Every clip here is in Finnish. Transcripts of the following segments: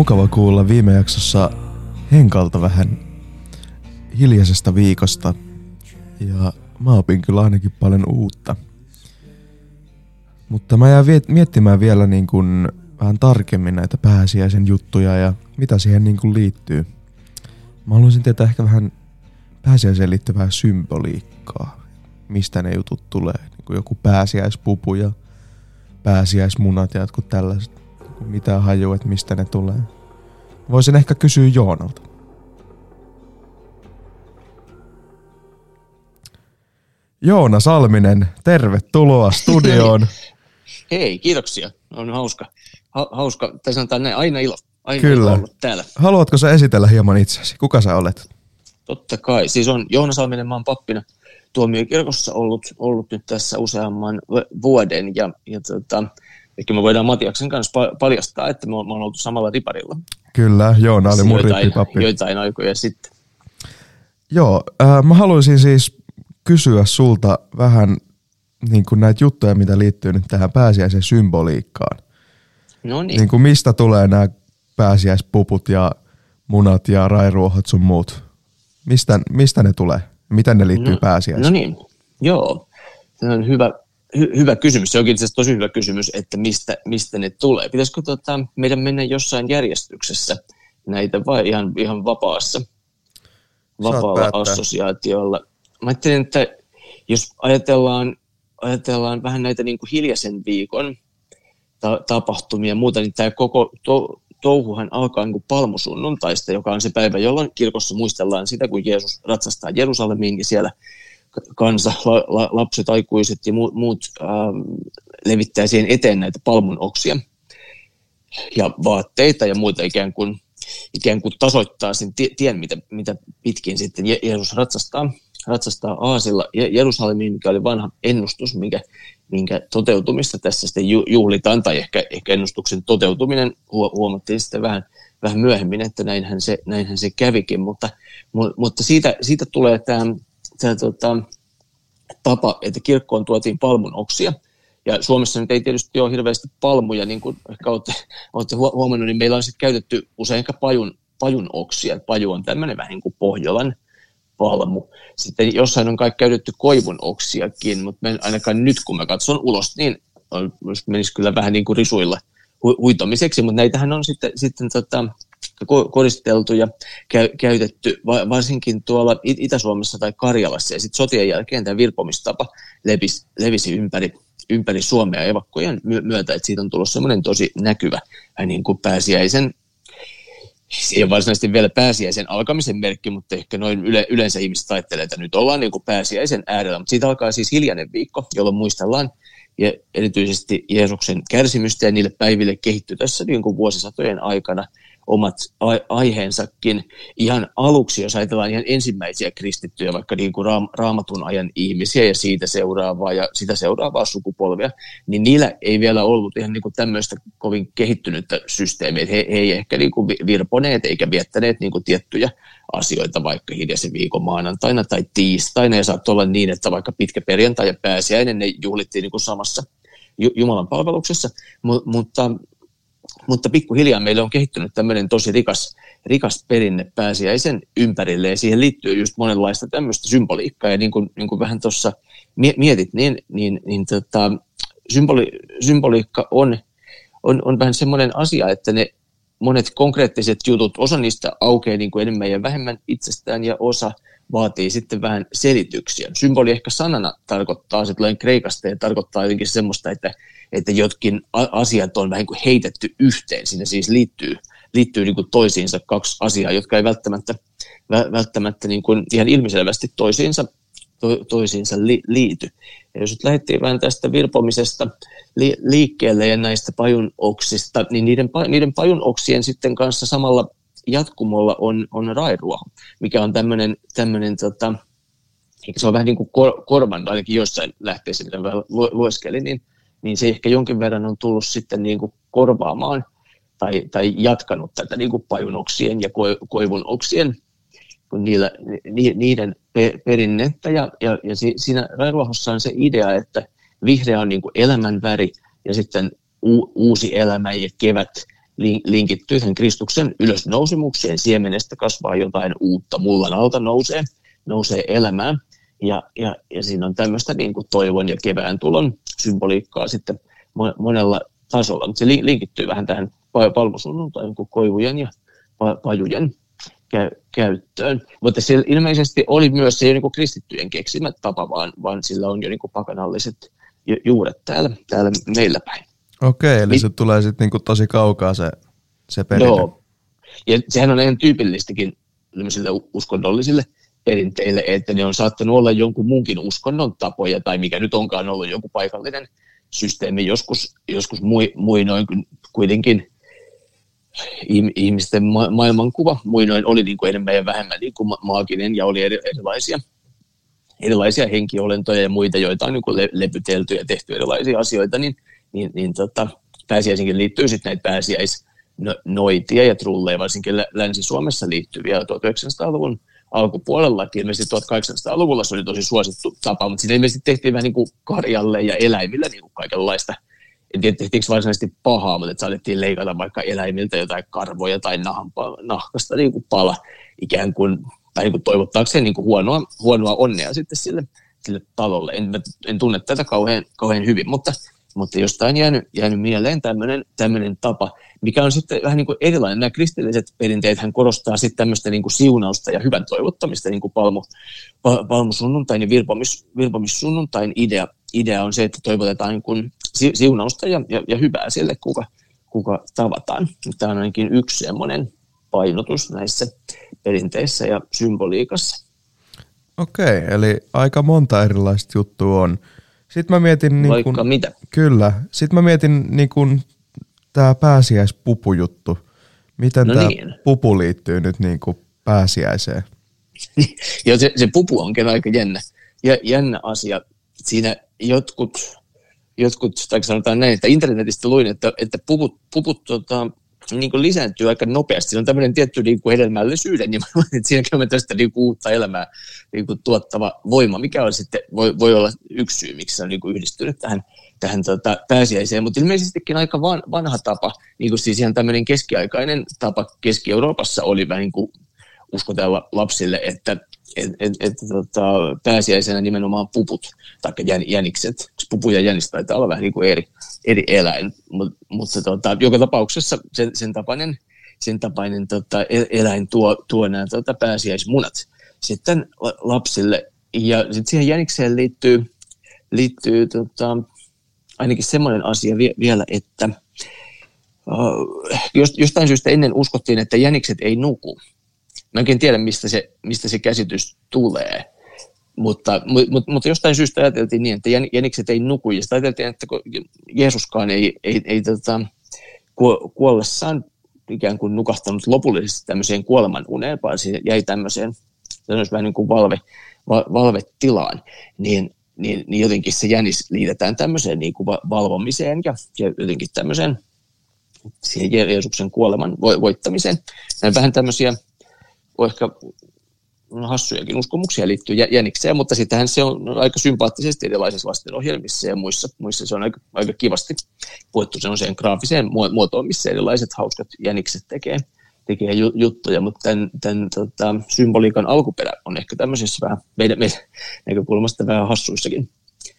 mukava kuulla viime jaksossa Henkalta vähän hiljaisesta viikosta. Ja mä opin kyllä ainakin paljon uutta. Mutta mä jään miettimään vielä niin kuin vähän tarkemmin näitä pääsiäisen juttuja ja mitä siihen niin kuin liittyy. Mä haluaisin tietää ehkä vähän pääsiäiseen liittyvää symboliikkaa. Mistä ne jutut tulee. Niin kuin joku pääsiäispupu ja pääsiäismunat ja jotkut tällaiset. Mitä hajua, että mistä ne tulee. Voisin ehkä kysyä Joonalta. Joona Salminen, tervetuloa studioon. Hei, kiitoksia. On hauska. Ha- hauska, tai sanotaan näin, aina ilo. Aina Kyllä. ilo täällä. Haluatko sä esitellä hieman itsesi? Kuka sä olet? Totta kai. Siis on Joona Salminen, mä oon pappina tuomiokirkossa ollut, ollut nyt tässä useamman vuoden. Ja, ja tota, ehkä me voidaan Matiaksen kanssa paljastaa, että me oon oltu samalla riparilla. Kyllä, Joona oli mun joitain. Joitain aikoja sitten. Joo, äh, mä haluaisin siis kysyä sulta vähän niin kuin näitä juttuja, mitä liittyy nyt tähän pääsiäisen symboliikkaan. No niin. niin kuin mistä tulee nämä pääsiäispuput ja munat ja rairuohot sun muut? Mistä, mistä ne tulee? Miten ne liittyy no, pääsiäiseen? No niin, joo. Se on hyvä, hy, hyvä kysymys. Se onkin itse tosi hyvä kysymys, että mistä, mistä ne tulee. Pitäisikö tota, meidän mennä jossain järjestyksessä näitä vai ihan, ihan vapaassa, vapaalla assosiaatiolla? Mä ajattelin, että jos ajatellaan, ajatellaan vähän näitä niin kuin hiljaisen viikon ta- tapahtumia ja muuta, niin tämä koko to- touhuhan alkaa niin kuin palmusunnuntaista, joka on se päivä, jolloin kirkossa muistellaan sitä, kun Jeesus ratsastaa Jerusalemiin ja siellä kansa, la, la, lapset, aikuiset ja muut, muut äh, levittää siihen eteen näitä palmun oksia ja vaatteita ja muita ikään kuin, ikään kuin tasoittaa sen tien, mitä, mitä pitkin sitten Jeesus ratsastaa. Ratsastaa Aasilla Jerusalemiin, mikä oli vanha ennustus, minkä, minkä toteutumista tässä sitten juhlitaan, tai ehkä, ehkä ennustuksen toteutuminen huomattiin sitten vähän, vähän myöhemmin, että näinhän se, näinhän se kävikin, mutta, mutta siitä, siitä tulee tämä, tämä tota, tapa, että kirkkoon tuotiin palmun oksia, ja Suomessa nyt ei tietysti ole hirveästi palmuja, niin kuin ehkä olette, olette huomannut, niin meillä on sitten käytetty usein ehkä pajun, pajun oksia. Paju on tämmöinen vähän niin kuin Pohjolan, palmu. Sitten jossain on kaikki käytetty koivun oksiakin, mutta ainakaan nyt kun mä katson ulos, niin menisi kyllä vähän niin kuin risuilla hu, huitomiseksi, mutta näitähän on sitten, sitten tota, koristeltu ja käy, käytetty varsinkin tuolla Itä-Suomessa tai Karjalassa. Ja sitten sotien jälkeen tämä virpomistapa levisi, levisi ympäri, ympäri Suomea evakkojen myötä, että siitä on tullut semmoinen tosi näkyvä niin kuin pääsiäisen se ei ole varsinaisesti vielä pääsiäisen alkamisen merkki, mutta ehkä noin yle, yleensä ihmiset ajattelee, että nyt ollaan niin kuin pääsiäisen äärellä. Mutta siitä alkaa siis hiljainen viikko, jolloin muistellaan ja erityisesti Jeesuksen kärsimystä ja niille päiville kehittyy tässä niin kuin vuosisatojen aikana – omat aiheensakin. Ihan aluksi, jos ajatellaan ihan ensimmäisiä kristittyjä, vaikka niin kuin raamatun ajan ihmisiä ja siitä seuraavaa ja sitä seuraavaa sukupolvia, niin niillä ei vielä ollut ihan niin kuin tämmöistä kovin kehittynyttä systeemiä. He, he ei ehkä niin kuin virponeet eikä viettäneet niin kuin tiettyjä asioita vaikka hiljaisen viikon maanantaina tai tiistaina. Ja saattoi olla niin, että vaikka pitkä perjantai ja pääsiäinen ne juhlittiin niin kuin samassa Jumalan palveluksessa, mutta mutta pikkuhiljaa meillä on kehittynyt tämmöinen tosi rikas, rikas perinne pääsiäisen ympärille ja siihen liittyy just monenlaista tämmöistä symboliikkaa ja niin kuin, niin kuin vähän tuossa mietit, niin, niin, niin tota, symboli, symboliikka on, on, on vähän semmoinen asia, että ne monet konkreettiset jutut, osa niistä aukeaa niin kuin enemmän ja vähemmän itsestään ja osa vaatii sitten vähän selityksiä. Symboli ehkä sanana tarkoittaa, se tulee kreikasta ja tarkoittaa jotenkin semmoista, että että jotkin asiat on vähän kuin heitetty yhteen. Sinne siis liittyy, liittyy niin kuin toisiinsa kaksi asiaa, jotka ei välttämättä, välttämättä niin kuin ihan ilmiselvästi toisiinsa, to, toisiinsa li, liity. Ja jos nyt lähdettiin vähän tästä virpomisesta li, liikkeelle ja näistä pajunoksista, niin niiden, niiden pajunoksien sitten kanssa samalla jatkumolla on, on rairuoho, mikä on tämmöinen, tämmöinen tota, se on vähän niin kuin kor, korvan, ainakin jossain lähteessä, mitä lueskelin, niin niin se ehkä jonkin verran on tullut sitten niin kuin korvaamaan tai, tai jatkanut tätä niin kuin pajunoksien ja koivunoksien kun niillä, ni, niiden perinnettä. Ja, ja, ja siinä raivahossa on se idea, että vihreä on niin kuin elämän väri ja sitten u, uusi elämä ja kevät linkittyy sen Kristuksen ylösnousemukseen. Siemenestä kasvaa jotain uutta, mullan alta nousee, nousee elämään. Ja, ja, ja siinä on tämmöistä niin kuin toivon ja kevään tulon symboliikkaa sitten monella tasolla. Mutta se linkittyy vähän tähän palmusunnuntain koivujen ja pajujen käyttöön. Mutta se ilmeisesti oli myös se niin kuin kristittyjen keksimä tapa, vaan, vaan sillä on jo niin kuin pakanalliset juuret täällä, täällä meillä päin. Okei, eli niin, se tulee sitten niin tosi kaukaa se, se perintö. Joo, ja sehän on ihan tyypillistäkin uskonnollisille perinteille, että ne on saattanut olla jonkun muunkin uskonnon tapoja, tai mikä nyt onkaan ollut joku paikallinen systeemi. Joskus, joskus muinoin kuitenkin ihmisten ma- maailmankuva muinoin oli niin kuin enemmän ja vähemmän niin kuin maaginen ja oli erilaisia, erilaisia henkiolentoja ja muita, joita on niin kuin le- lepytelty ja tehty erilaisia asioita, niin, niin, niin tota, pääsiäisinkin liittyy sitten näitä pääsiäisnoitia ja trulleja, varsinkin Länsi-Suomessa liittyviä 1900-luvun alkupuolella, ilmeisesti 1800-luvulla se oli tosi suosittu tapa, mutta siinä ilmeisesti tehtiin vähän niin kuin karjalle ja eläimillä niin kuin kaikenlaista – en tiedä tehtiinkö varsinaisesti pahaa, mutta että saatettiin leikata vaikka eläimiltä jotain karvoja tai nahpa, nahkasta niin kuin pala ikään kuin, tai niin kuin toivottaakseen niin kuin huonoa, huonoa onnea sitten sille, sille talolle. En, en tunne tätä kauhean, kauhean hyvin, mutta, mutta jostain jäänyt, jäänyt mieleen tämmöinen, tapa, mikä on sitten vähän niin kuin erilainen. Nämä kristilliset perinteet hän korostaa sitten tämmöistä niin kuin siunausta ja hyvän toivottamista, niin kuin palmu, palmusunnuntain ja virpomis, virpomissunnuntain idea, idea on se, että toivotetaan niin kuin siunausta ja, ja, ja hyvää sille, kuka, kuka tavataan. Tämä on ainakin yksi semmoinen painotus näissä perinteissä ja symboliikassa. Okei, eli aika monta erilaista juttua on. Sitten mä mietin... Niin kun, mitä. Kyllä. Sitten mä mietin niin kun, tämä pääsiäispupujuttu. Miten no tämä niin. pupu liittyy nyt niin kuin pääsiäiseen? Joo, se, se pupu onkin aika jännä, jännä asia. Siinä jotkut jotkut, tai sanotaan näin, että internetistä luin, että, että puput, puput tota, niin kuin lisääntyy aika nopeasti. Se on tämmöinen tietty niin kuin hedelmällisyyden, niin että siinä on tästä niin kuin uutta elämää niin kuin tuottava voima, mikä on sitten, voi, voi olla yksi syy, miksi se on niin kuin yhdistynyt tähän, tähän tota, pääsiäiseen, mutta ilmeisestikin aika van, vanha tapa, niin kuin siis ihan tämmöinen keskiaikainen tapa Keski-Euroopassa oli vähän niin kuin uskotella lapsille, että et, et, et, tota, pääsiäisenä nimenomaan puput, tai jänikset. Pupu ja jänis taitaa olla vähän niin kuin eri, eri eläin, mutta mut tota, joka tapauksessa sen, sen tapainen, sen tapainen tota, e-, eläin tuo, tuo nämä tota, pääsiäismunat sitten lapsille. Ja sitten siihen jänikseen liittyy, liittyy tota, ainakin semmoinen asia vie, vielä, että uh, jostain syystä ennen uskottiin, että jänikset ei nuku. Mä en tiedä, mistä se, mistä se käsitys tulee. Mutta, mutta, mutta jostain syystä ajateltiin niin, että jänikset ei nuku. Ja sitten ajateltiin, että Jeesuskaan ei, ei, ei tota, kuollessaan ikään kuin nukahtanut lopullisesti tämmöiseen kuoleman uneen, vaan se jäi tämmöiseen, tämmöiseen vähän niin kuin valve, valvetilaan, niin, niin, niin jotenkin se jänis liitetään tämmöiseen niin kuin valvomiseen ja, ja jotenkin tämmöiseen siihen Jeesuksen kuoleman voittamiseen. Nämä vähän tämmöisiä ehkä hassujakin uskomuksia liittyy jänikseen, mutta sitähän se on aika sympaattisesti erilaisissa lastenohjelmissa ja muissa, muissa se on aika, aika kivasti puettu sellaiseen graafiseen muotoon, missä erilaiset hauskat jänikset tekee, tekee juttuja, mutta tämän, tämän tota, symboliikan alkuperä on ehkä tämmöisessä vähän meidän, meidän näkökulmasta vähän hassuissakin,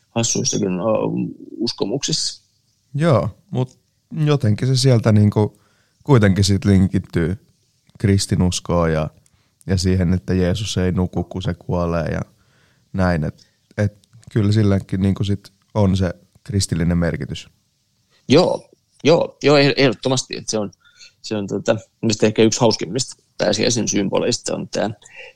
hassuissakin uh, uskomuksissa. Joo, mutta jotenkin se sieltä niinku kuitenkin sitten linkittyy kristinuskoon ja ja siihen, että Jeesus ei nuku, kun se kuolee ja näin. Et, et kyllä silläkin niin sit on se kristillinen merkitys. Joo, joo, joo ehdottomasti. Että se on, se on tota, ehkä yksi hauskimmista pääsiäisen symboleista on tämä,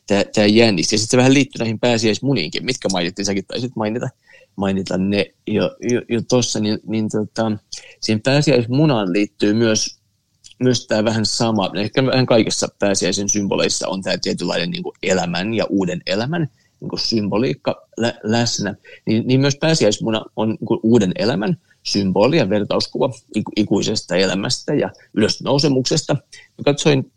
tämä, tämä jännis. Ja sitten se vähän liittyy näihin pääsiäismuniinkin, mitkä mainittiin, säkin taisit mainita, mainita ne jo, jo, jo tuossa, niin, niin tota, siihen pääsiäismunaan liittyy myös myös tämä vähän sama, ehkä vähän kaikissa pääsiäisen symboleissa on tämä tietynlainen niin kuin elämän ja uuden elämän niin kuin symboliikka lä- läsnä, niin, niin myös pääsiäismuna on niin kuin uuden elämän symboli ja vertauskuva iku- ikuisesta elämästä ja ylösnousemuksesta. Mä katsoin,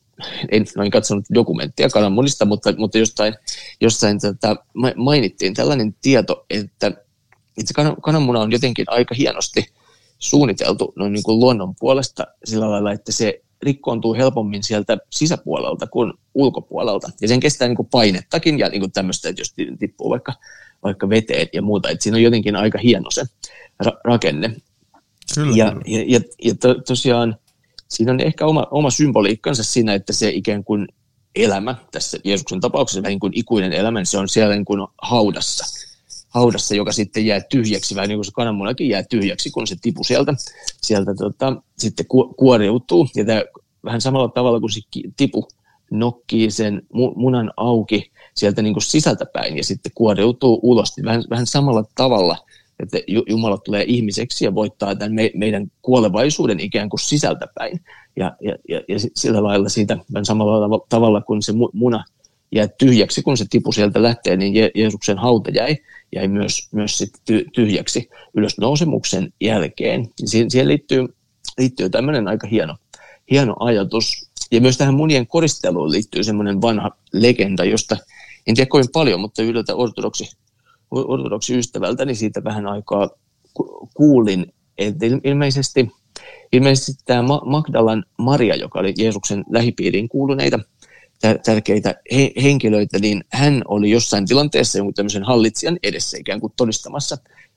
en noin katsonut dokumenttia kananmunista, mutta, mutta jostain, jostain tätä mainittiin tällainen tieto, että itse kananmuna on jotenkin aika hienosti suunniteltu noin niin kuin luonnon puolesta sillä lailla, että se rikkoontuu helpommin sieltä sisäpuolelta kuin ulkopuolelta. Ja sen kestää niin kuin painettakin ja niin kuin tämmöistä, että jos tippuu vaikka, vaikka veteen ja muuta. Että siinä on jotenkin aika hieno se ra- rakenne. Kyllä. Ja, ja, ja, ja to, tosiaan siinä on ehkä oma, oma symboliikkansa siinä, että se ikään kuin elämä tässä Jeesuksen tapauksessa, vähän niin kuin ikuinen elämä, niin se on siellä niin kuin haudassa haudassa, joka sitten jää tyhjäksi, vähän niin kuin se kananmunakin jää tyhjäksi, kun se tipu sieltä, sieltä tota, sitten ku, kuoriutuu. Ja tämä vähän samalla tavalla kuin se tipu nokkii sen munan auki sieltä niin kuin sisältäpäin ja sitten kuoriutuu ulos, niin vähän, vähän samalla tavalla, että Jumala tulee ihmiseksi ja voittaa tämän me, meidän kuolevaisuuden ikään kuin sisältäpäin. Ja, ja, ja, ja sillä lailla siitä vähän samalla tavalla kuin se muna jää tyhjäksi, kun se tipu sieltä lähtee, niin Je- Jeesuksen hauta jäi, jäi myös, myös sit tyhjäksi ylösnousemuksen jälkeen. Siihen, siihen liittyy, liittyy tämmöinen aika hieno, hieno ajatus. Ja myös tähän munien koristeluun liittyy semmoinen vanha legenda, josta en tiedä kovin paljon, mutta yhdeltä ortodoksi, ortodoksi ystävältä, niin siitä vähän aikaa kuulin, että ilmeisesti, ilmeisesti tämä Magdalan Maria, joka oli Jeesuksen lähipiiriin kuuluneita tärkeitä he, henkilöitä, niin hän oli jossain tilanteessa jonkun tämmöisen hallitsijan edessä ikään kuin todistamassa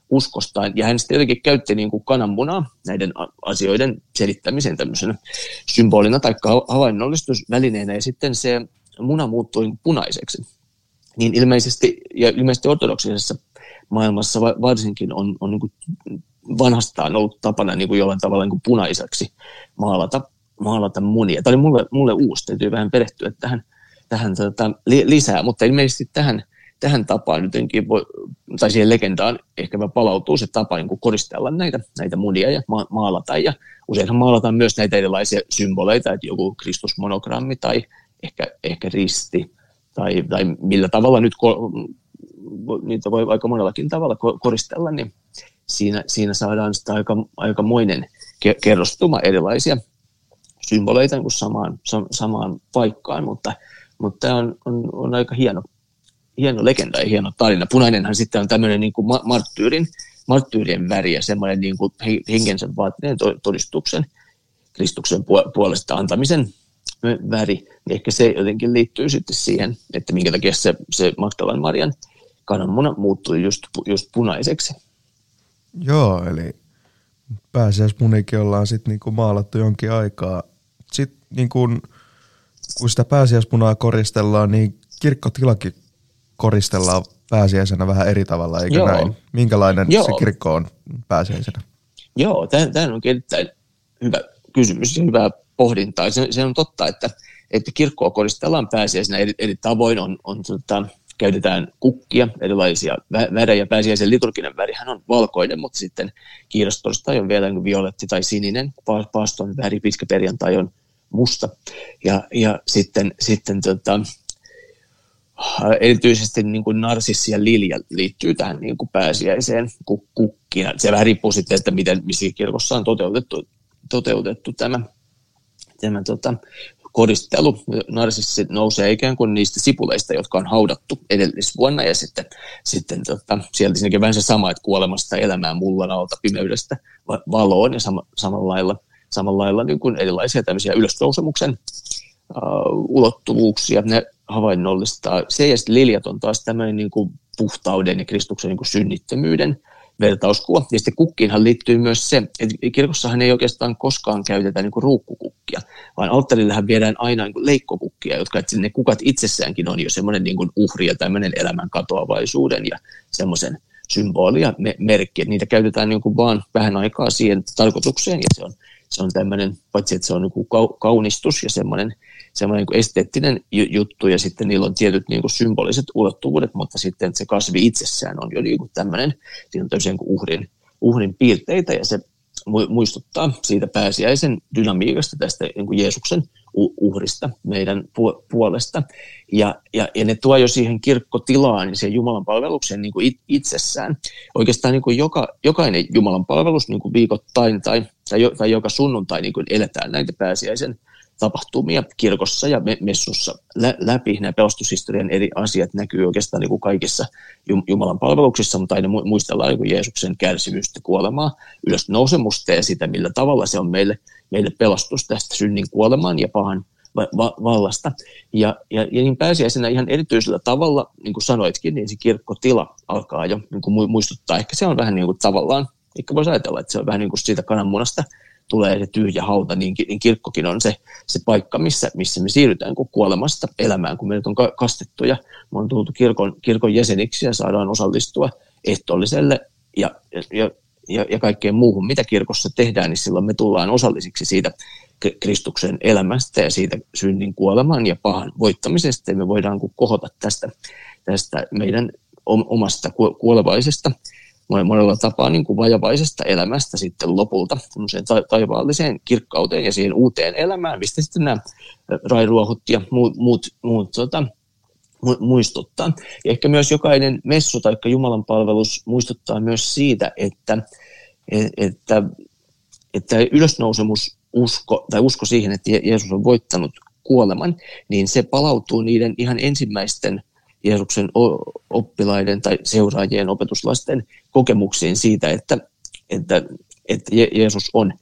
uskostaan. Ja hän sitten jotenkin käytti niin kuin kananmunaa näiden asioiden selittämiseen tämmöisenä symbolina tai havainnollistusvälineenä. Ja sitten se muna muuttui punaiseksi. Niin ilmeisesti, ja ilmeisesti ortodoksisessa maailmassa varsinkin on, on niin kuin vanhastaan ollut tapana niin kuin jollain tavalla niin kuin punaiseksi maalata maalata munia. Tämä oli mulle, mulle uusi, täytyy vähän perehtyä tähän, tähän tota, li, lisää, mutta ilmeisesti tähän, tähän tapaan jotenkin voi, tai siihen legendaan ehkä palautuu se tapa niin koristella näitä, näitä munia ja ma- maalata. Ja useinhan maalataan myös näitä erilaisia symboleita, että joku Kristusmonogrammi tai ehkä, ehkä risti tai, tai millä tavalla nyt, ko- niitä voi aika monellakin tavalla koristella, niin siinä, siinä saadaan sitä aika, aikamoinen kerrostuma erilaisia symboleita niin kuin samaan, samaan paikkaan, mutta, mutta tämä on, on, on aika hieno, hieno legenda ja hieno tarina. Punainenhan sitten on tämmöinen niin kuin marttyyrin, marttyyrien väri ja semmoinen niin kuin henkensä vaatineen todistuksen Kristuksen puolesta antamisen väri, niin ehkä se jotenkin liittyy sitten siihen, että minkä takia se, se Magdalan Marian kananmuna muuttui just, just punaiseksi. Joo, eli pääsiäismunikin ollaan sitten niinku maalattu jonkin aikaa sit niin kun, kun sitä pääsiäismunaa koristellaan, niin kirkkotilakin koristellaan pääsiäisenä vähän eri tavalla, eikö Joo. näin? Minkälainen Joo. se kirkko on pääsiäisenä? Joo, tämä on erittäin hyvä kysymys ja hyvää pohdintaa. Se, se on totta, että, että kirkkoa koristellaan pääsiäisenä eri, eri tavoin. On, on, tota, käytetään kukkia, erilaisia värejä. Pääsiäisen liturginen värihän on valkoinen, mutta sitten kiirastorstai on vielä niin violetti tai sininen. Paaston väri, pitkä perjantai on musta. Ja, ja sitten, sitten tota, erityisesti niin kuin narsissi ja lilja liittyy tähän niin kuin pääsiäiseen kukkina. Se vähän riippuu sitten, että miten, missä kirkossa on toteutettu, toteutettu tämä, tämä tota, koristelu. Narsissi nousee ikään kuin niistä sipuleista, jotka on haudattu edellisvuonna ja sitten, sitten tota, sieltä siinäkin vähän se sama, että kuolemasta elämään mullan alta pimeydestä valoon ja sama, samalla lailla – samalla lailla niin kuin erilaisia tämmöisiä ylösnousemuksen uh, ulottuvuuksia. Ne havainnollistaa. Se ja sitten liljat on taas tämmöinen niin kuin puhtauden ja Kristuksen niin kuin synnittömyyden vertauskuva. Ja sitten kukkiinhan liittyy myös se, että kirkossahan ei oikeastaan koskaan käytetä niin kuin ruukkukukkia, vaan alttarillehän viedään aina niin kuin leikkokukkia, jotka että ne kukat itsessäänkin on jo semmoinen niin kuin uhri ja tämmöinen elämän katoavaisuuden ja semmoisen symbolia merkki, että niitä käytetään niin kuin vaan vähän aikaa siihen tarkoitukseen ja se on se on tämmöinen, paitsi että se on niin kaunistus ja semmoinen, semmoinen niin esteettinen juttu ja sitten niillä on tietyt niin kuin symboliset ulottuvuudet, mutta sitten se kasvi itsessään on jo niin kuin tämmöinen, siinä on tosiaan niin uhrin, uhrin piirteitä ja se muistuttaa siitä pääsiäisen dynamiikasta tästä niin kuin Jeesuksen uhrista meidän puolesta. Ja, ja, ja ne tuo jo siihen kirkkotilaan ja siihen Jumalan palvelukseen niin kuin itsessään. Oikeastaan niin kuin joka, jokainen Jumalan palvelus niin kuin viikoittain tai, tai, joka sunnuntai niin kuin eletään näitä pääsiäisen tapahtumia kirkossa ja messussa läpi. Nämä pelastushistorian eri asiat näkyy oikeastaan niin kuin kaikissa Jumalan palveluksissa, mutta aina muistellaan niin kuin Jeesuksen kärsimystä, kuolemaa, ylösnousemusta ja sitä, millä tavalla se on meille, meille pelastus tästä synnin kuolemaan ja pahan va- vallasta. Ja, ja, ja niin pääsiäisenä ihan erityisellä tavalla, niin kuin sanoitkin, niin se kirkkotila alkaa jo niin kuin muistuttaa. Ehkä se on vähän niin kuin tavallaan, ehkä voisi ajatella, että se on vähän niin kuin siitä kananmunasta tulee se tyhjä hauta, niin, niin kirkkokin on se, se paikka, missä, missä me siirrytään kun kuolemasta elämään, kun meidät on kastettu ja me on tultu kirkon, kirkon jäseniksi ja saadaan osallistua ehtoolliselle ja, ja, ja, ja kaikkeen muuhun, mitä kirkossa tehdään, niin silloin me tullaan osallisiksi siitä Kristuksen elämästä ja siitä synnin kuoleman ja pahan voittamisesta. Ja me voidaan kohota tästä, tästä meidän omasta kuolevaisesta monella tapaa niin kuin vajavaisesta elämästä sitten lopulta ta- taivaalliseen kirkkauteen ja siihen uuteen elämään, mistä sitten nämä rairuohut ja muut, muut, muut tota, muistuttaa. Ja ehkä myös jokainen messu tai Jumalan palvelus muistuttaa myös siitä, että, että, että ylösnousemus usko, tai usko siihen, että Jeesus on voittanut kuoleman, niin se palautuu niiden ihan ensimmäisten Jeesuksen oppilaiden tai seuraajien opetuslasten kokemuksiin siitä, että, että, että Jeesus on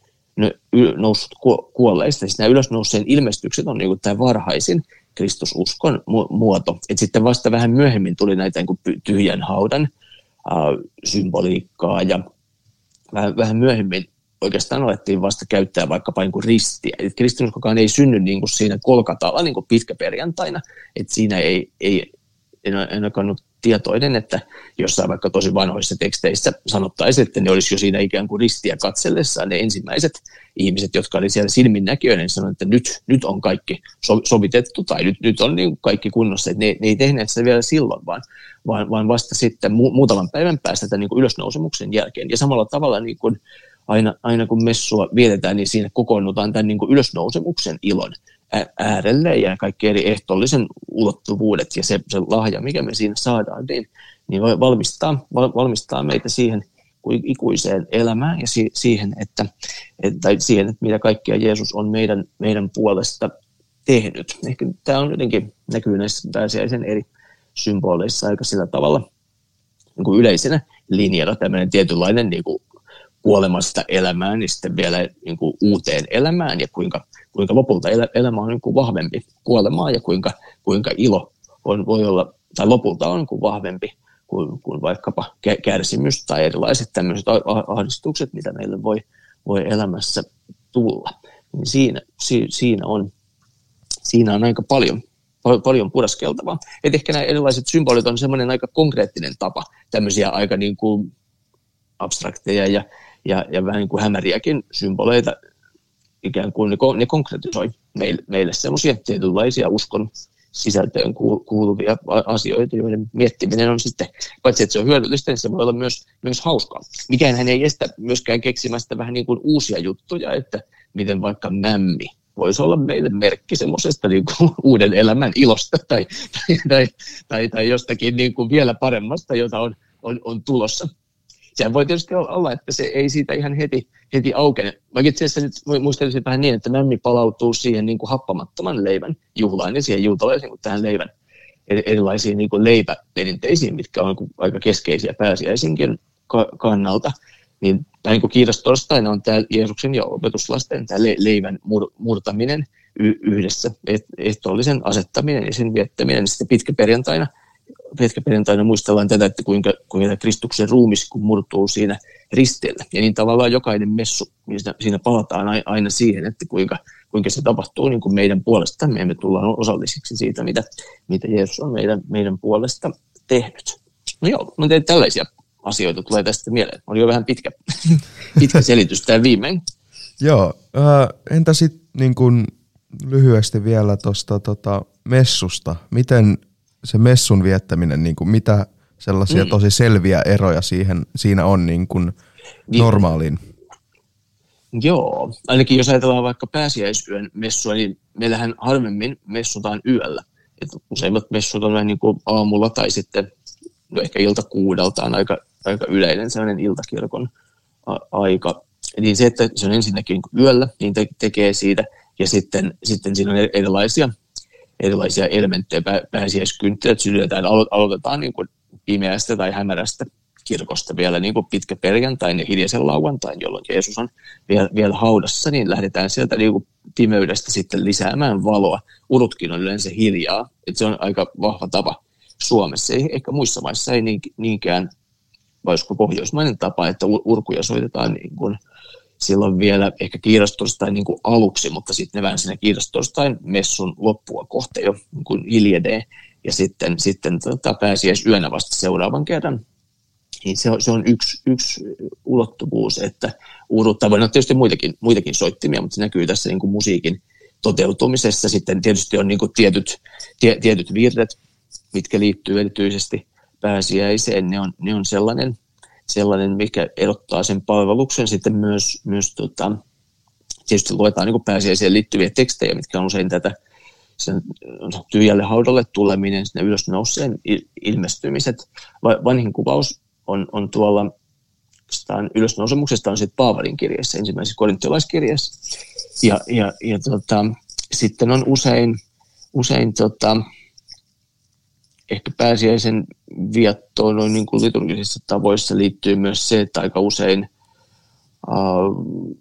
noussut kuolleista. Siis nämä ylösnouseen ilmestykset on niin tämä varhaisin Kristususkon muoto. Et sitten vasta vähän myöhemmin tuli näitä niin tyhjän haudan äh, symboliikkaa ja vähän, vähän myöhemmin oikeastaan alettiin vasta käyttää vaikkapa niin kuin ristiä. kristinuskokaan ei synny niin kuin siinä kolkatalla niin kuin pitkäperjantaina, että siinä ei, ei en, en ole tietoinen, että jossain vaikka tosi vanhoissa teksteissä sanottaisiin, että ne olisi jo siinä ikään kuin ristiä katsellessaan ne ensimmäiset ihmiset, jotka oli siellä silminnäkijöinä, niin sanoivat, että nyt, nyt on kaikki so, sovitettu tai nyt, nyt on niin kaikki kunnossa. Ne, ne ei tehneet sitä vielä silloin, vaan, vaan, vaan vasta sitten mu, muutaman päivän päästä tämän niin kuin ylösnousemuksen jälkeen. Ja samalla tavalla niin kuin aina, aina kun messua vietetään, niin siinä kokoonnutaan tämän niin kuin ylösnousemuksen ilon äärelle ja kaikki eri ehtoollisen ulottuvuudet ja se, se lahja, mikä me siinä saadaan, niin, niin voi valmistaa, valmistaa meitä siihen ikuiseen elämään ja si, siihen, että, että, tai siihen, että mitä kaikkea Jeesus on meidän, meidän puolesta tehnyt. Ehkä tämä on jotenkin näkyy näissä pääsiäisen eri symboleissa aika sillä tavalla niin kuin yleisenä linjana tämmöinen tietynlainen niin kuin kuolemasta elämään, niin sitten vielä niin kuin uuteen elämään ja kuinka, kuinka lopulta elämä on niin kuin vahvempi kuolemaa ja kuinka, kuinka ilo on, voi olla, tai lopulta on niin kuin vahvempi kuin, kuin vaikkapa kärsimys tai erilaiset tämmöiset ahdistukset, mitä meille voi, voi elämässä tulla. Niin siinä, si, siinä, on, siinä on aika paljon, paljon puraskeltavaa. Et ehkä nämä erilaiset symbolit on semmoinen aika konkreettinen tapa tämmöisiä aika niin kuin abstrakteja ja ja, ja vähän niin kuin hämäriäkin symboleita ikään kuin ne, ne konkretisoi meille, meille semmoisia tietynlaisia uskon sisältöön kuuluvia asioita, joiden miettiminen on sitten, paitsi että se on hyödyllistä, niin se voi olla myös, myös hauskaa. Mikään hän ei estä myöskään keksimästä vähän niin kuin uusia juttuja, että miten vaikka mämmi voisi olla meille merkki semmoisesta niin kuin uuden elämän ilosta tai, tai, tai, tai, tai jostakin niin kuin vielä paremmasta, jota on, on, on tulossa sehän voi tietysti olla, että se ei siitä ihan heti, heti aukene. Vaikka itse asiassa nyt muistelisin vähän niin, että mämmi palautuu siihen niin kuin happamattoman leivän juhlaan ja siihen juutalaisiin kuin tähän leivän erilaisiin niin kuin leipäperinteisiin, mitkä on aika keskeisiä pääsiäisinkin kannalta. Niin, niin kuin kiitos torstaina on tämä Jeesuksen ja opetuslasten tämä leivän murtaminen yhdessä, ehtoollisen asettaminen ja sen viettäminen. Sitten pitkä perjantaina – pitkäperjantaina muistellaan tätä, että kuinka, kuinka Kristuksen ruumis kun murtuu siinä risteellä. Ja niin tavallaan jokainen messu, niin siinä palataan aina siihen, että kuinka, kuinka se tapahtuu niin kuin meidän puolestamme. Me tullaan osallisiksi siitä, mitä, mitä Jeesus on meidän, meidän puolesta tehnyt. No joo, no tein tällaisia asioita tulee tästä mieleen. Oli jo vähän pitkä, pitkä selitys tämä viimein. Joo, äh, entä sitten niin lyhyesti vielä tuosta tota, messusta. Miten se messun viettäminen, niin kuin mitä sellaisia mm. tosi selviä eroja siihen, siinä on niin kuin niin, normaaliin? Joo, ainakin jos ajatellaan vaikka pääsiäisyön messua, niin meillähän harvemmin messutaan yöllä. Et useimmat messut on niin kuin aamulla tai sitten no ehkä ilta kuudelta on aika, aika yleinen sellainen iltakirkon a- aika. Niin se, että se on ensinnäkin yöllä, niin te- tekee siitä ja sitten, sitten siinä on erilaisia, erilaisia elementtejä, pääsiäiskynttilät sytytetään, aloitetaan niin pimeästä tai hämärästä kirkosta vielä niin kuin pitkä perjantain ja hiljaisen lauantain, jolloin Jeesus on vielä, vielä haudassa, niin lähdetään sieltä niin kuin pimeydestä sitten lisäämään valoa. Urutkin on yleensä hiljaa, että se on aika vahva tapa Suomessa. Ei, ehkä muissa maissa ei niinkään, vai pohjoismainen tapa, että urkuja soitetaan niin kuin silloin vielä ehkä kiirastorstain niin aluksi, mutta sitten ne vähän siinä kiirastorstain messun loppua kohta jo niin kuin hiljenee ja sitten, sitten tota, yönä vasta seuraavan kerran. Niin se on, se on yksi, yksi ulottuvuus, että uuduttaa, voi tietysti muitakin, muitakin soittimia, mutta se näkyy tässä niin kuin musiikin toteutumisessa. Sitten tietysti on niin kuin tietyt, tie, tietyt virret, mitkä liittyy erityisesti pääsiäiseen. Ne on, ne on sellainen, sellainen, mikä erottaa sen palveluksen sitten myös, myös tota, tietysti luetaan niin pääsiäiseen liittyviä tekstejä, mitkä on usein tätä sen tyhjälle haudalle tuleminen, sinne ylös nouseen ilmestymiset. Vanhin kuvaus on, on tuolla ylösnousemuksesta on sitten Paavalin kirjassa, ensimmäisessä korintolaiskirjassa. Ja, ja, ja tota, sitten on usein, usein tota, ehkä pääsiäisen viettoon noin niin kuin liturgisissa tavoissa liittyy myös se, että aika usein uh,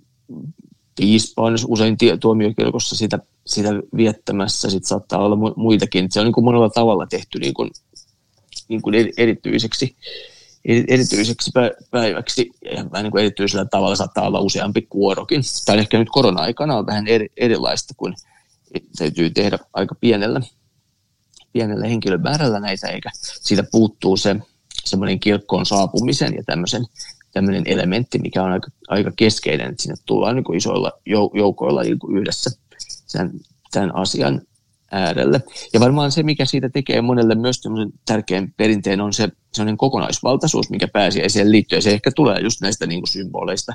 piispa on usein tuomiokirkossa sitä, sitä viettämässä, sitten saattaa olla muitakin. Se on niin kuin monella tavalla tehty niin kuin, niin kuin erityiseksi, erityiseksi päiväksi ja vähän niin kuin erityisellä tavalla saattaa olla useampi kuorokin. Tämä ehkä nyt korona-aikana on vähän eri, erilaista, kun täytyy tehdä aika pienellä, pienellä henkilömäärällä näitä, eikä siitä puuttuu se semmoinen kirkkoon saapumisen ja tämmöisen tämmöinen elementti, mikä on aika, aika keskeinen, että sinne tullaan niin kuin isoilla joukoilla niin kuin yhdessä tämän, tämän asian äärelle. Ja varmaan se, mikä siitä tekee monelle myös tärkeän perinteen, on se sellainen kokonaisvaltaisuus, mikä pääsiäiseen liittyy. Ja se ehkä tulee just näistä niin kuin symboleista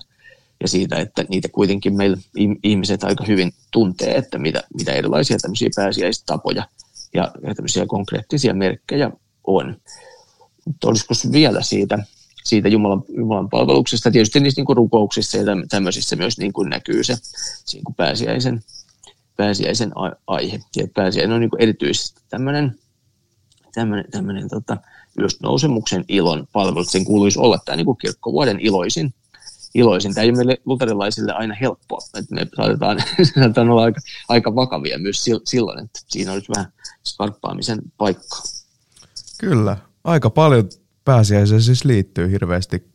ja siitä, että niitä kuitenkin meillä ihmiset aika hyvin tuntee, että mitä, mitä erilaisia tämmöisiä pääsiäistapoja ja, tämmöisiä konkreettisia merkkejä on. Mutta olisiko vielä siitä siitä Jumalan, Jumalan palveluksesta. Tietysti niissä niin kuin rukouksissa ja tämmöisissä myös niin kuin näkyy se niin kuin pääsiäisen, pääsiäisen aihe. Ja pääsiäinen on niin kuin erityisesti tämmöinen, tämmöinen, tämmöinen tota, ylösnousemuksen ilon palvelu. Sen kuuluisi olla tämä niin kuin kirkkovuoden iloisin, iloisin. Tämä ei ole meille luterilaisille aina helppoa. Että me saatetaan, saatetaan olla aika, aika vakavia myös silloin, että siinä olisi vähän skarppaamisen paikkaa. Kyllä, aika paljon pääsiäiseen siis liittyy hirveästi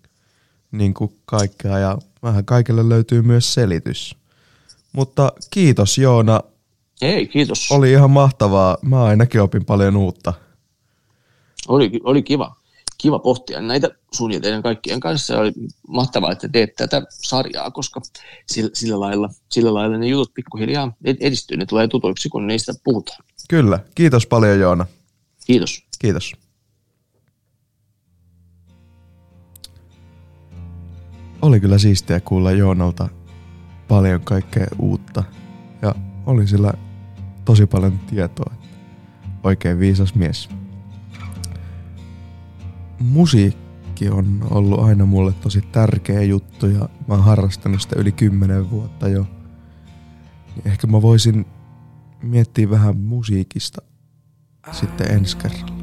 niin kuin kaikkea ja vähän kaikille löytyy myös selitys. Mutta kiitos Joona. Ei, kiitos. Oli ihan mahtavaa. Mä ainakin opin paljon uutta. Oli, oli kiva. Kiva pohtia näitä sun ja teidän kaikkien kanssa. Oli mahtavaa, että teet tätä sarjaa, koska sillä, sillä, lailla, sillä lailla ne jutut pikkuhiljaa edistyy. Ne tulee tutuiksi, kun niistä puhutaan. Kyllä. Kiitos paljon Joona. Kiitos. Kiitos. oli kyllä siistiä kuulla Joonalta paljon kaikkea uutta. Ja oli sillä tosi paljon tietoa. Oikein viisas mies. Musiikki on ollut aina mulle tosi tärkeä juttu ja mä oon harrastanut sitä yli kymmenen vuotta jo. Ehkä mä voisin miettiä vähän musiikista sitten ensi kerralla.